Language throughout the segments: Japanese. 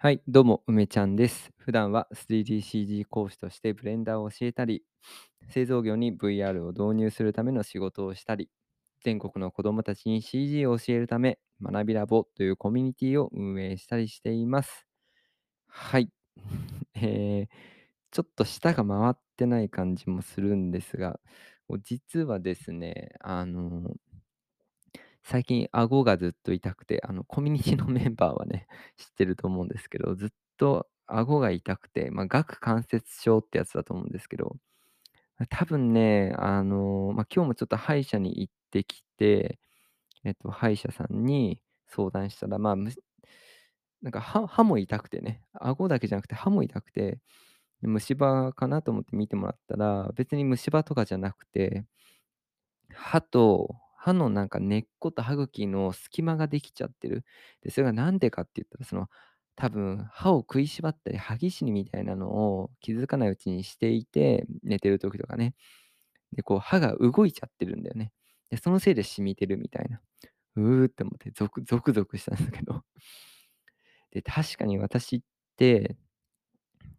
はい、どうも、梅ちゃんです。普段は 3DCG 講師としてブレンダーを教えたり、製造業に VR を導入するための仕事をしたり、全国の子どもたちに CG を教えるため、学びラボというコミュニティを運営したりしています。はい。えー、ちょっと舌が回ってない感じもするんですが、実はですね、あの最近顎がずっと痛くて、あの、コミュニティのメンバーはね、知ってると思うんですけど、ずっと顎が痛くて、まあ、顎関節症ってやつだと思うんですけど、多分ね、あの、まあ、今日もちょっと歯医者に行ってきて、えっと、歯医者さんに相談したら、まあ、むなんか歯歯も痛くてね、顎だけじゃなくて歯も痛くて、虫歯かなと思って見てもらったら、別に虫歯とかじゃなくて、歯と歯のなんか根っこと歯茎の隙間ができちゃってる。で、それがなんでかって言ったら、その、多分歯を食いしばったり、歯ぎしりみたいなのを気づかないうちにしていて、寝てる時とかね。で、こう歯が動いちゃってるんだよね。で、そのせいで染みてるみたいな。うーって思ってゾクゾクゾクしたんですけど。で、確かに私って、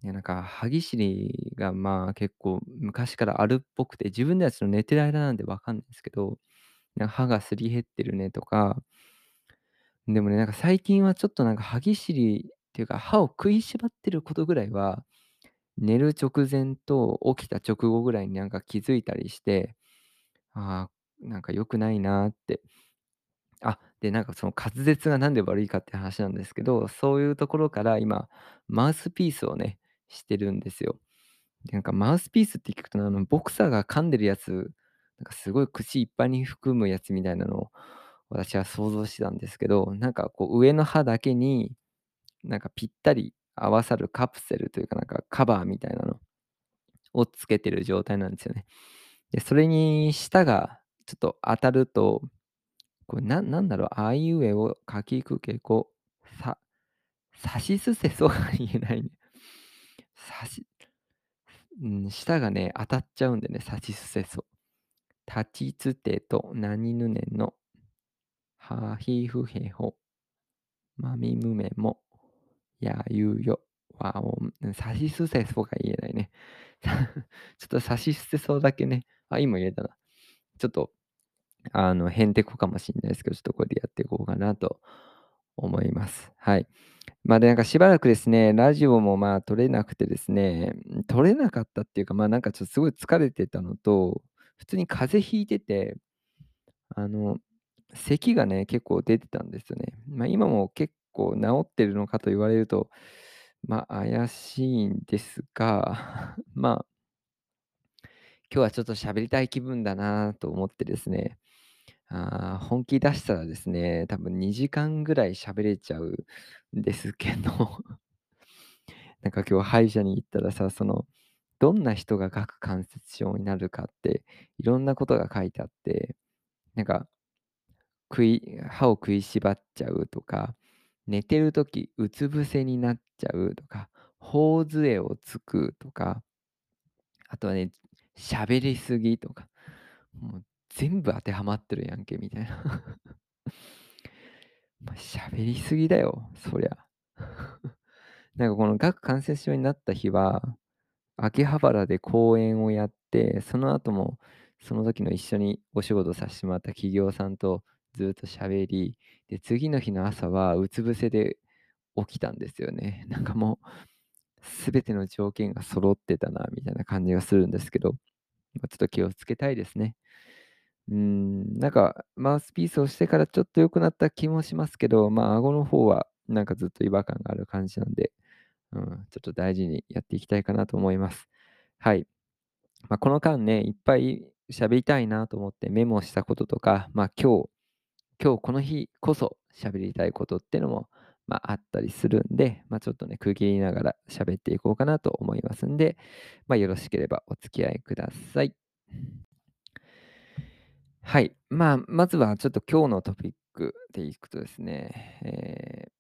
いやなんか歯ぎしりがまあ結構昔からあるっぽくて、自分ではちょっと寝てる間なんでわかんないですけど、なんか歯がすり減ってるねとか、でもね、なんか最近はちょっとなんか歯ぎしりっていうか、歯を食いしばってることぐらいは、寝る直前と起きた直後ぐらいになんか気づいたりして、ああ、なんか良くないなって。あ、で、なんかその滑舌がなんで悪いかって話なんですけど、そういうところから今、マウスピースをね、してるんですよ。なんかマウスピースって聞くと、あの、ボクサーが噛んでるやつ、なんかすごい口いっぱいに含むやつみたいなのを私は想像してたんですけど、なんかこう上の歯だけに、なんかぴったり合わさるカプセルというか、なんかカバーみたいなのをつけてる状態なんですよね。で、それに舌がちょっと当たると、これななんだろう、あいうえをかきくけこ、さ、さしすせそうが言えないね。さし、うん、舌がね、当たっちゃうんでね、さしすせそう。立ちつてとなにぬねの、はひふへほ、まみむめも、やゆうよ、わおん、さしすせそうが言えないね。ちょっとさしすせそうだけね、あ、今言えたな。ちょっと、あの、へんてこかもしんないですけど、ちょっとこれでやっていこうかなと思います。はい。まあ、で、なんかしばらくですね、ラジオもまあ撮れなくてですね、撮れなかったっていうか、まあなんかちょっとすごい疲れてたのと、普通に風邪ひいてて、あの、咳がね、結構出てたんですよね。まあ今も結構治ってるのかと言われると、まあ怪しいんですが、まあ今日はちょっと喋りたい気分だなと思ってですね、あ本気出したらですね、多分2時間ぐらい喋れちゃうんですけど、なんか今日歯医者に行ったらさ、その、どんな人が顎関節症になるかって、いろんなことが書いてあって、なんか、食い歯を食いしばっちゃうとか、寝てるときうつ伏せになっちゃうとか、頬杖をつくとか、あとはね、喋りすぎとか、もう全部当てはまってるやんけみたいな。まあ、喋りすぎだよ、そりゃ。なんかこの顎関節症になった日は、秋葉原で講演をやって、その後もその時の一緒にお仕事させてもらった企業さんとずっと喋り、で、次の日の朝はうつ伏せで起きたんですよね。なんかもう、全ての条件が揃ってたなみたいな感じがするんですけど、ま、ちょっと気をつけたいですね。うーん、なんかマウスピースをしてからちょっと良くなった気もしますけど、まあ、顎の方はなんかずっと違和感がある感じなんで、うん、ちょっと大事にやっていきたいかなと思います。はい。まあ、この間ね、いっぱい喋りたいなと思ってメモしたこととか、まあ、今日今日この日こそ喋りたいことっていうのも、まあ、あったりするんで、まあ、ちょっとね、区切りながら喋っていこうかなと思いますんで、まあ、よろしければお付き合いください。はい。まあ、まずはちょっと今日のトピックでいくとですね、えー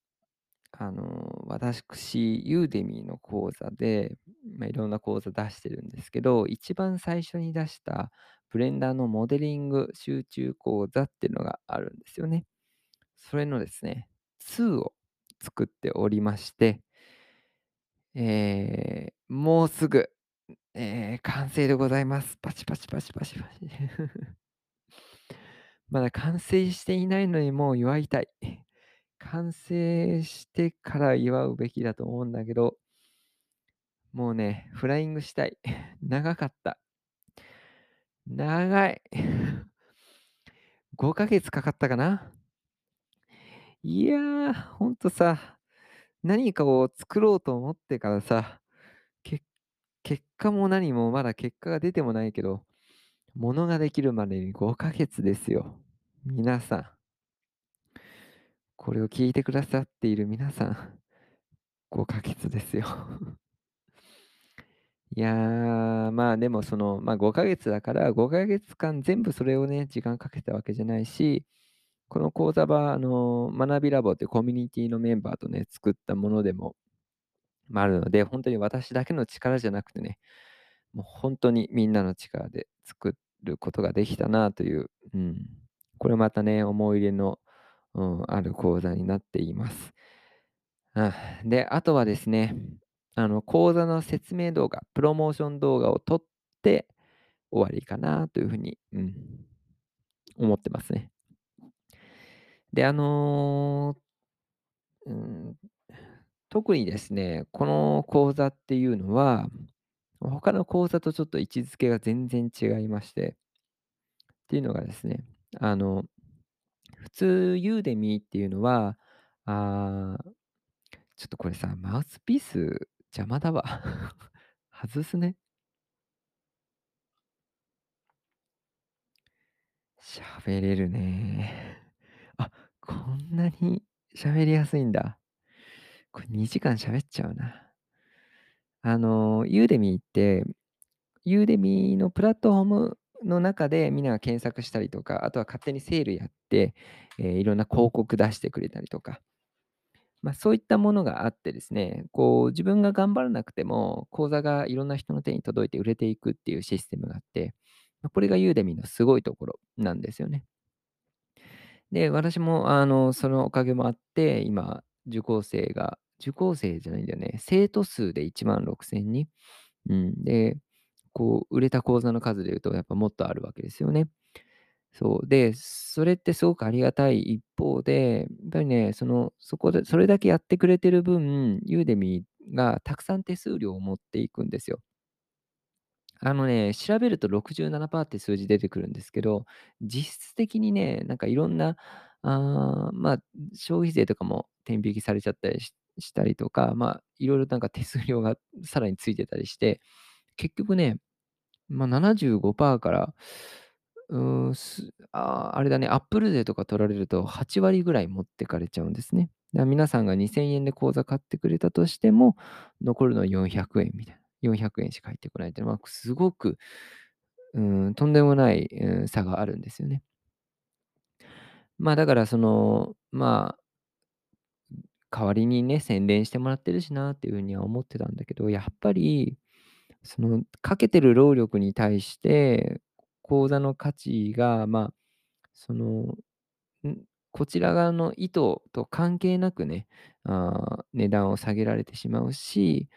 あの、私、ユーデミーの講座で、まあ、いろんな講座出してるんですけど、一番最初に出したブレンダーのモデリング集中講座っていうのがあるんですよね。それのですね、2を作っておりまして、えー、もうすぐ、えー、完成でございます。パチパチパチパチパチ。まだ完成していないのにもう祝いたい。完成してから祝うべきだと思うんだけど、もうね、フライングしたい。長かった。長い。5ヶ月かかったかな。いやー、ほんとさ、何かを作ろうと思ってからさ、結果も何もまだ結果が出てもないけど、ものができるまでに5ヶ月ですよ。皆さん。これを聞いてくださっている皆さん、5ヶ月ですよ。いやー、まあでもその、まあ5ヶ月だから5ヶ月間全部それをね、時間かけたわけじゃないし、この講座は、あの、学びラボってコミュニティのメンバーとね、作ったものでも、まあ、あるので、本当に私だけの力じゃなくてね、もう本当にみんなの力で作ることができたなという、うん、これまたね、思い入れの、うん、ある講座になっています。あで、あとはですね、あの講座の説明動画、プロモーション動画を撮って終わりかなというふうに、うん、思ってますね。で、あのーうん、特にですね、この講座っていうのは、他の講座とちょっと位置づけが全然違いまして、っていうのがですね、あの、普通、ユーデミーっていうのは、あーちょっとこれさ、マウスピース邪魔だわ。外すね。喋れるね。あ、こんなに喋りやすいんだ。これ2時間喋っちゃうな。あの、ユーデミーって、ユーデミーのプラットフォームの中でみんなが検索したりとか、あとは勝手にセールやって、えーいろんな広告出してくれたりとか、まあ、そういったものがあってですね、こう自分が頑張らなくても講座がいろんな人の手に届いて売れていくっていうシステムがあって、まあこれがユーデミーのすごいところなんですよね。で、私もあのそのおかげもあって、今、受講生が、受講生じゃないんだよね、生徒数で1万6000人。うん、で、こう売れた講座の数でいうと、やっぱもっとあるわけですよね。そう。で、それってすごくありがたい一方で、やっぱりね、その、そこで、それだけやってくれてる分、ユーデミーがたくさん手数料を持っていくんですよ。あのね、調べると67%って数字出てくるんですけど、実質的にね、なんかいろんな、あまあ、消費税とかも天引きされちゃったりししたりとか、まあ、いろいろなんか手数料がさらについてたりして、結局ね、まあ、75%から、うん、すあ、あれだね、アップル税とか取られると8割ぐらい持ってかれちゃうんですね。皆さんが2000円で口座買ってくれたとしても、残るのは400円みたいな。400円しか入ってこないっていうのは、すごく、うん、とんでもない、うん、差があるんですよね。まあ、だからその、まあ、代わりにね、宣伝してもらってるしなっていうふうには思ってたんだけど、やっぱり、その、かけてる労力に対して、口座の価値が、まあ、その、こちら側の意図と関係なくね、あ値段を下げられてしまうし、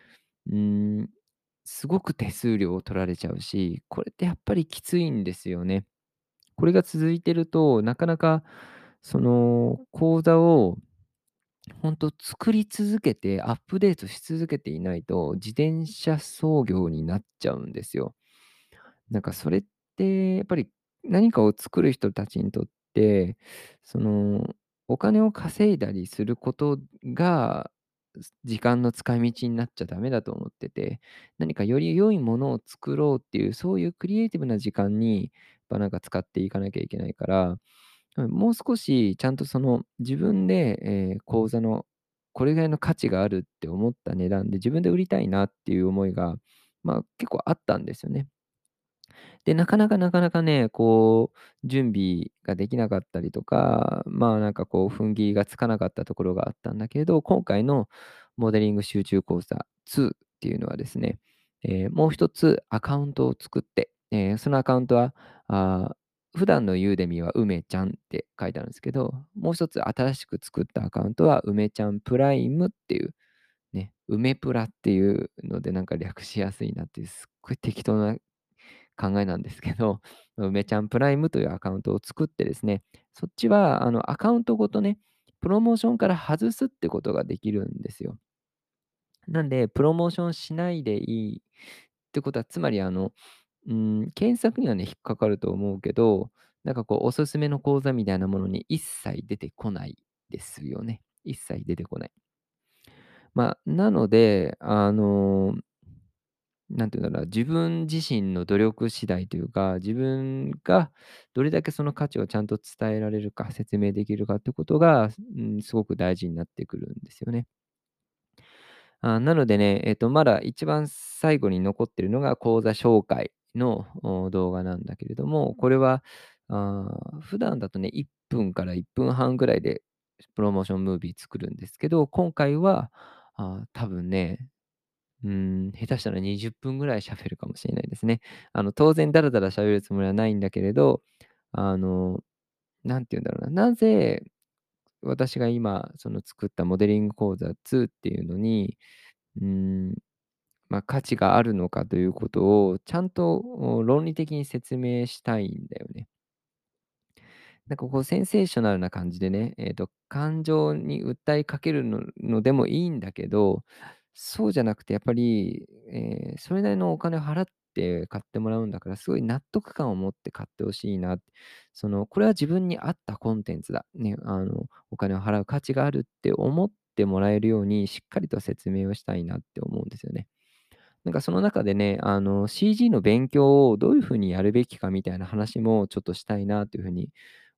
うん、すごく手数料を取られちゃうし、これってやっぱりきついんですよね。これが続いてると、なかなかその講座を本当作り続けて、アップデートし続けていないと、自転車操業になっちゃうんですよ。なんかそれってやっぱり何かを作る人たちにとって、そのお金を稼いだりすることが、時間の使い道になっちゃダメだと思ってて、何かより良いものを作ろうっていう、そういうクリエイティブな時間に、やっぱなんか使っていかなきゃいけないから、もう少しちゃんとその自分で、えー講座のこれぐらいの価値があるって思った値段で自分で売りたいなっていう思いが、まあ、結構あったんですよね。で、なかなかなかなかね、こう、準備ができなかったりとか、まあ、なんかこう、踏ん切りがつかなかったところがあったんだけど、今回のモデリング集中講座2っていうのはですね、えーもう一つアカウントを作って、えーそのアカウントは、あー普段のユーデミは梅ちゃんって書いてあるんですけど、もう一つ新しく作ったアカウントは梅ちゃんプライムっていうね、梅プラっていうのでなんか略しやすいなっていう、すっごい適当な考えなんですけど、梅ちゃんプライムというアカウントを作ってですね、そっちはあのアカウントごとね、プロモーションから外すってことができるんですよ。なんで、プロモーションしないでいいってことは、つまりあの、うん、検索にはね、引っかかると思うけど、なんかこう、おすすめの講座みたいなものに一切出てこないですよね。一切出てこない。まあ、なので、あの、なんていうんだろう、自分自身の努力次第というか、自分がどれだけその価値をちゃんと伝えられるか、説明できるかってことが、うん、すごく大事になってくるんですよね。あ、なのでね、えっと、まだ一番最後に残ってるのが講座紹介の動画なんだけれども、これは、あ普段だとね、1分から1分半ぐらいでプロモーションムービー作るんですけど、今回は、あ多分ね、うん、下手したら20分ぐらい喋るかもしれないですね。あの、当然ダラダラ喋るつもりはないんだけれど、あの、なんて言うんだろうな、なぜ私が今、その作ったモデリング講座2っていうのに、うん、まあ、価値があるのかということをちゃんと論理的に説明したいんだよね。なんかこうセンセーショナルな感じでね、えっと、感情に訴えかけるののでもいいんだけど、そうじゃなくてやっぱり、えーそれなりのお金を払って買ってもらうんだから、すごい納得感を持って買ってほしいな。その、これは自分に合ったコンテンツだ。ね、あの、お金を払う価値があるって思ってもらえるように、しっかりと説明をしたいなって思うんですよね。なんかその中でね、あの、CG の勉強をどういうふうにやるべきかみたいな話もちょっとしたいなというふうに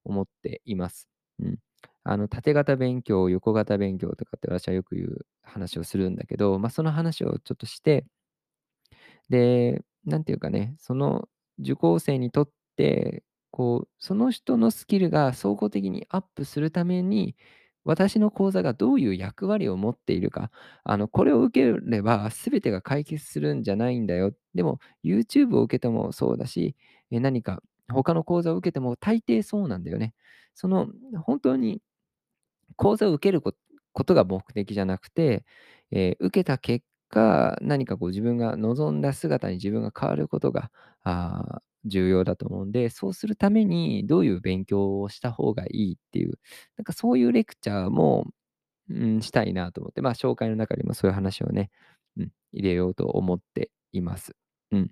思っています。うん。あの、縦型勉強、横型勉強とかって私はよく言う話をするんだけど、まあ、その話をちょっとして、で、なんていうかね、その受講生にとって、こう、その人のスキルが総合的にアップするために、私の講座がどういう役割を持っているか、あの、これを受ければ全てが解決するんじゃないんだよ。でも、YouTube を受けてもそうだし、え何か他の講座を受けても大抵そうなんだよね。その、本当に講座を受けることが目的じゃなくて、えー受けた結果、何かこう自分が望んだ姿に自分が変わることが、あ重要だと思うんで、そうするためにどういう勉強をした方がいいっていう、なんかそういうレクチャーも、うん、したいなと思って、まあ、紹介の中にもそういう話をね、うん、入れようと思っています。うん。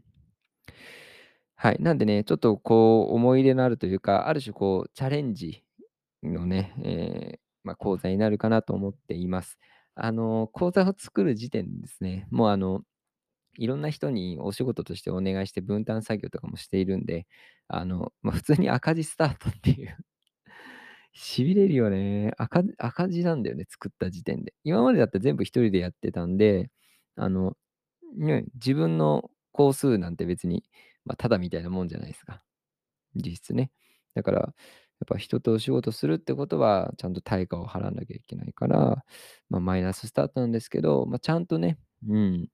はい。なんでね、ちょっとこう思い入れのあるというか、ある種こうチャレンジのね、えーまあ、講座になるかなと思っています。あの、講座を作る時点でですね、もうあの、いろんな人にお仕事としてお願いして分担作業とかもしているんで、あの、まあ、普通に赤字スタートっていう しびれるよね。赤赤字なんだよね、作った時点で。今までだったら全部一人でやってたんで、あの、ね、自分の工数なんて別に、まあ、ただみたいなもんじゃないですか。実質ね。だから、やっぱ人とお仕事するってことは、ちゃんと対価を払わなきゃいけないから、まあ、マイナススタートなんですけど、まあ、ちゃんとね、うん、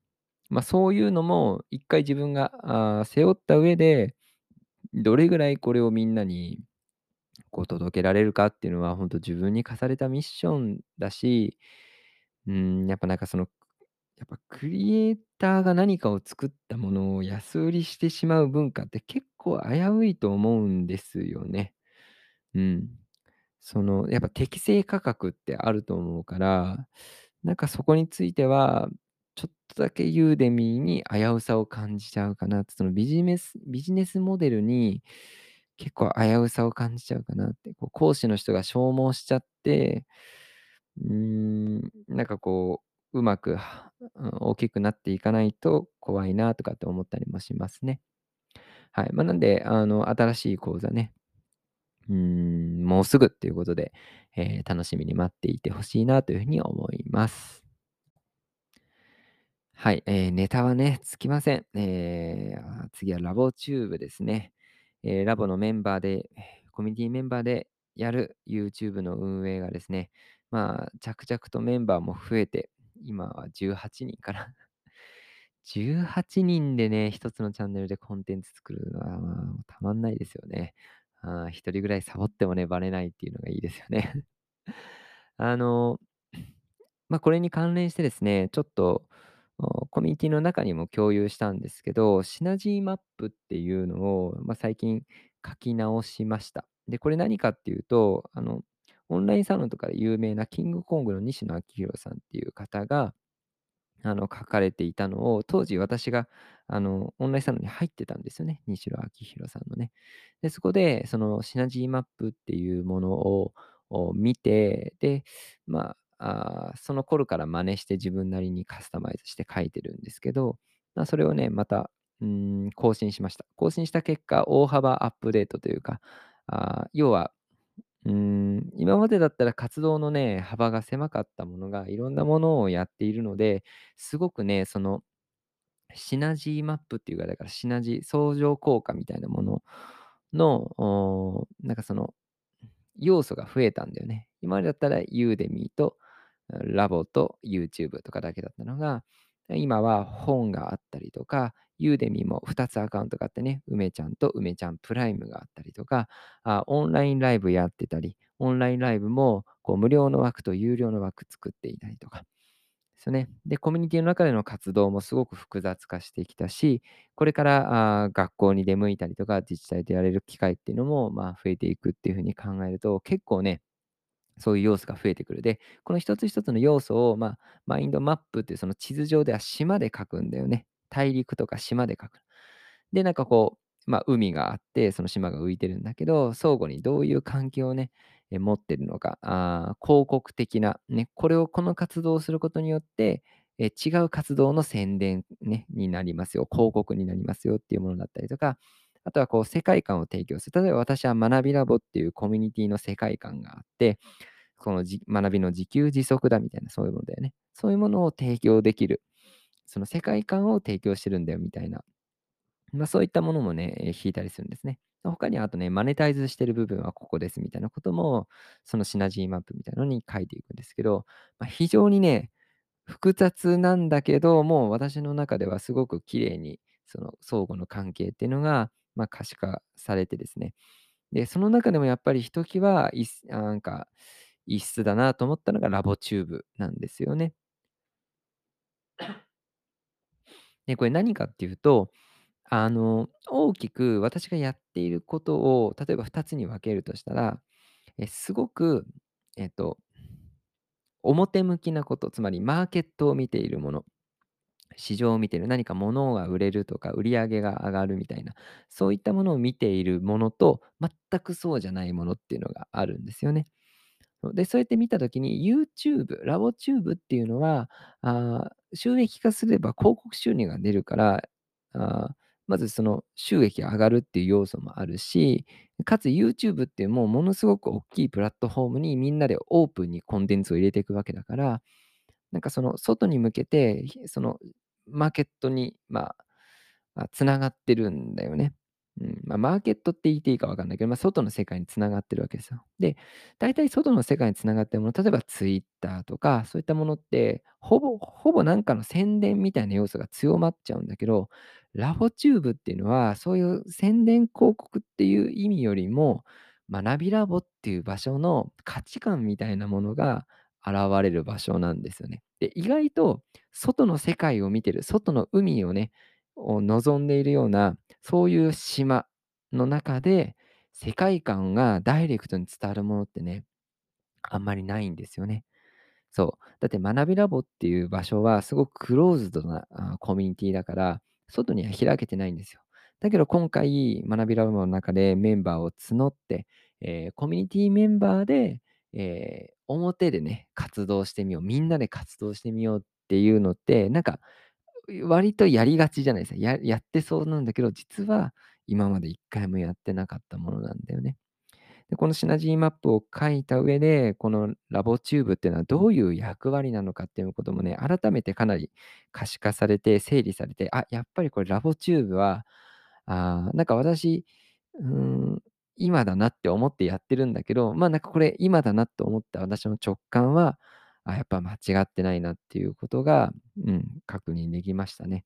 まあ、そういうのも一回自分があ背負った上で、どれぐらいこれをみんなにこう届けられるかっていうのは、本当自分に課されたミッションだし、うん、やっぱなんかその、やっぱクリエイターが何かを作ったものを安売りしてしまう文化って結構危ういと思うんですよね。うん。その、やっぱ適正価格ってあると思うから、なんかそこについては、ちょっとだけユーデミーに危うさを感じちゃうかなって、そのビジネスビジネスモデルに結構危うさを感じちゃうかなって、こう講師の人が消耗しちゃって、うーん、なんかこう、うまく、大きくなっていかないと怖いなとかって思ったりもしますね。はい。まあ、なんで、あの、新しい講座ね、うーん、もうすぐっていうことで、えー楽しみに待っていてほしいなというふうに思います。はい、えーネタはね、つきません。えー次はラボチューブですね。えーラボのメンバーで、コミュニティメンバーでやる YouTube の運営がですね、まあ、着々とメンバーも増えて、今は18人かな。18人でね、一つのチャンネルでコンテンツ作るのは、まあ、たまんないですよね。あー一人ぐらいサボってもね、バレないっていうのがいいですよね。あの、まあ、これに関連してですね、ちょっと、コミュニティの中にも共有したんですけど、シナジーマップっていうのを、まあ、最近書き直しました。で、これ何かっていうと、あの、オンラインサロンとかで有名なキングコングの西野亮廣さんっていう方が、あの、書かれていたのを、当時私が、あの、オンラインサロンに入ってたんですよね、西野亮廣さんのね。で、そこで、そのシナジーマップっていうものを見て、で、まあ、あ、その頃から真似して自分なりにカスタマイズして書いてるんですけど、まあ、それをね、また、うん、更新しました。更新した結果、大幅アップデートというか、あ、要は、うん、今までだったら活動のね、幅が狭かったものが、いろんなものをやっているので、すごくね、その、シナジーマップっていうか、だからシナジー相乗効果みたいなものの、なんかその、要素が増えたんだよね。今までだったらユーデミーと、ラボと YouTube とかだけだったのが、今は本があったりとか、ユーデミも2つアカウントがあってね、梅ちゃんと梅ちゃんプライムがあったりとか、あ、オンラインライブやってたり、オンラインライブもこう無料の枠と有料の枠作っていたりとか。すね。で、コミュニティの中での活動もすごく複雑化してきたし、これから、あ、学校に出向いたりとか、自治体とやれる機会っていうのも、まあ、増えていくっていう風に考えると、結構ね、そういう要素が増えてくる。で、この一つ一つの要素を、まあ、マインドマップっていうその地図上では島で書くんだよね。大陸とか島で書く。で、なんかこう、まあ、海があって、その島が浮いてるんだけど、相互にどういう関係をね、え、持ってるのか、あ、広告的な、ね、これをこの活動をすることによって、え、違う活動の宣伝ね、になりますよ、広告になりますよっていうものだったりとか、あとはこう世界観を提供する。例えば私は学びラボっていうコミュニティの世界観があって、この学びの自給自足だみたいな、そういうものだよね。そういうものを提供できる、その世界観を提供してるんだよみたいな。まあ、そういったものもね、引いたりするんですね。他にあとね、マネタイズしてる部分はここですみたいなことも、そのシナジーマップみたいなのに書いていくんですけど、ま、非常にね、複雑なんだけど、もう私の中ではすごく綺麗に、その相互の関係っていうのが、ま、可視化されてですね。で、その中でもやっぱりひときわ、なんか、異質だなと思ったのがラボチューブなんですよね。で、これ何かっていうと、あの、大きく私がやっていることを、例えば2つに分けるとしたら、え、すごく、えっと表向きなこと、つまりマーケットを見ているもの、市場を見てる、何か物が売れるとか、売り上げが上がるみたいな、そういったものを見ているものと、全くそうじゃないものっていうのがあるんですよね。で、そうやって見た時に YouTube、ラボチューブっていうのは、あ、収益化すれば広告収入が出るから、あ、まずその収益が上がるっていう要素もあるし、かつ YouTube っていうもうものすごく大きいプラットフォームにみんなでオープンにコンテンツを入れていくわけだから、なんかその外に向けて、そのマーケットに、まあ、あ、繋がってるんだよね。うん、まあ、マーケットって言っていいか分かんないけど、まあ、外の世界に繋がってるわけですよ。で、大体外の世界に繋がってるもの、例えば Twitter とか、そういったものって、ほぼほぼなんかの宣伝みたいな要素が強まっちゃうんだけど、ラボチューブっていうのは、そういう宣伝広告っていう意味よりも、学びラボっていう場所の価値観みたいなものが現れる場所なんですよね。で、意外と外の世界を見てる、外の海をね、を望んでいるような、そういう島の中で、世界観がダイレクトに伝わるものってね、あんまりないんですよね。そう。だって学びラボっていう場所はすごくクローズドな、コミュニティだから、外には開けてないんですよ。だけど今回、学びラボの中でメンバーを募って、え、コミュニティメンバーで、え、表でね、活動してみよう、みんなで活動してみようっていうのって、なんか、割とやりがちじゃないですか。ややってそうなんだけど、実は今まで1回もやってなかったものなんだよね。で、このシナジーマップを書いた上で、このラボチューブっていうのはどういう役割なのかっていうこともね、改めてかなり可視化されて、整理されて、あ、やっぱりこれラボチューブは、あ、なんか私、うん、今だなって思ってやってるんだけど、まあ、なんかこれ今だなと思った私の直感は、あ、やっぱ間違ってないなっていうことが、うん、確認できましたね。やっ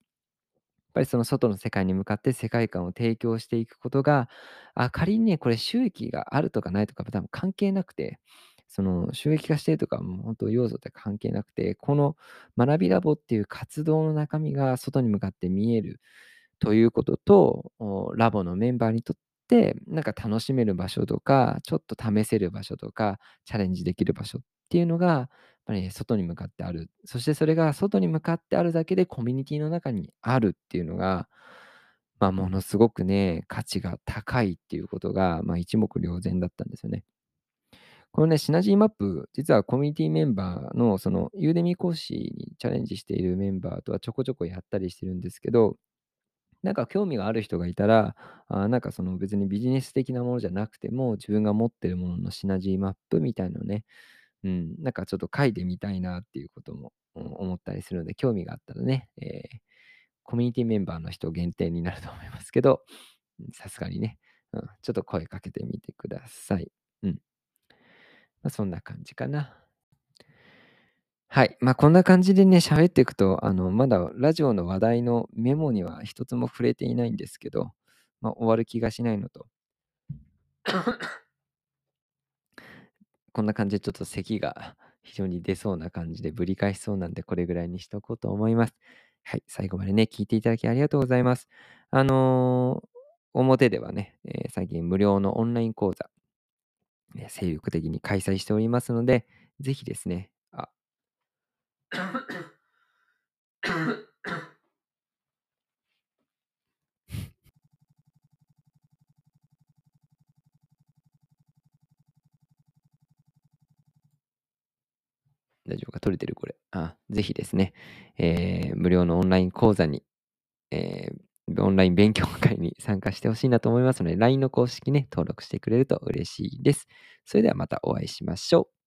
ぱりその外の世界に向かって世界観を提供していくことが、あ、仮にね、これ収益があるとかないとか多分関係なくて、その収益化してとかもう本当要素って関係なくて、この学びラボっていう活動の中身が外に向かって見えるということと、ラボのメンバーにとって、なんか楽しめる場所とか、ちょっと試せる場所とか、チャレンジできる場所っていうのが、やっぱり、ね、外に向かってある。そしてそれが外に向かってあるだけでコミュニティの中にあるっていうのが、まあ、ものすごくね、価値が高いっていうことが、まあ、一目瞭然だったんですよね。このね、シナジーマップ、実はコミュニティメンバーの、その、ユーデミ講師にチャレンジしているメンバーとはちょこちょこやったりしてるんですけど、なんか興味がある人がいたら、あなんかその別にビジネス的なものじゃなくても、自分が持ってるもののシナジーマップみたいのね、うん、なんかちょっと書いてみたいなっていうことも思ったりするので、興味があったらね、えー、コミュニティメンバーの人限定になると思いますけど、さすがにね、うん、ちょっと声かけてみてください。うん。まあ、そんな感じかな。はい。まあ、こんな感じでね、喋っていくと、あの、まだラジオの話題のメモには一つも触れていないんですけど、まあ、終わる気がしないのと、こんな感じでちょっと咳が非常に出そうな感じでぶり返しそうなんで、これぐらいにしとこうと思います。はい。最後までね、聞いていただきありがとうございます。あのー、表ではね、えー、最近無料のオンライン講座、精力的に開催しておりますので、ぜひですね、大丈夫か？取れてるこれ。あ、ぜひですね、えー、無料のオンライン講座に、えー、オンライン勉強会に参加してほしいなと思いますので、LINE の公式ね、登録してくれると嬉しいです。それではまたお会いしましょう。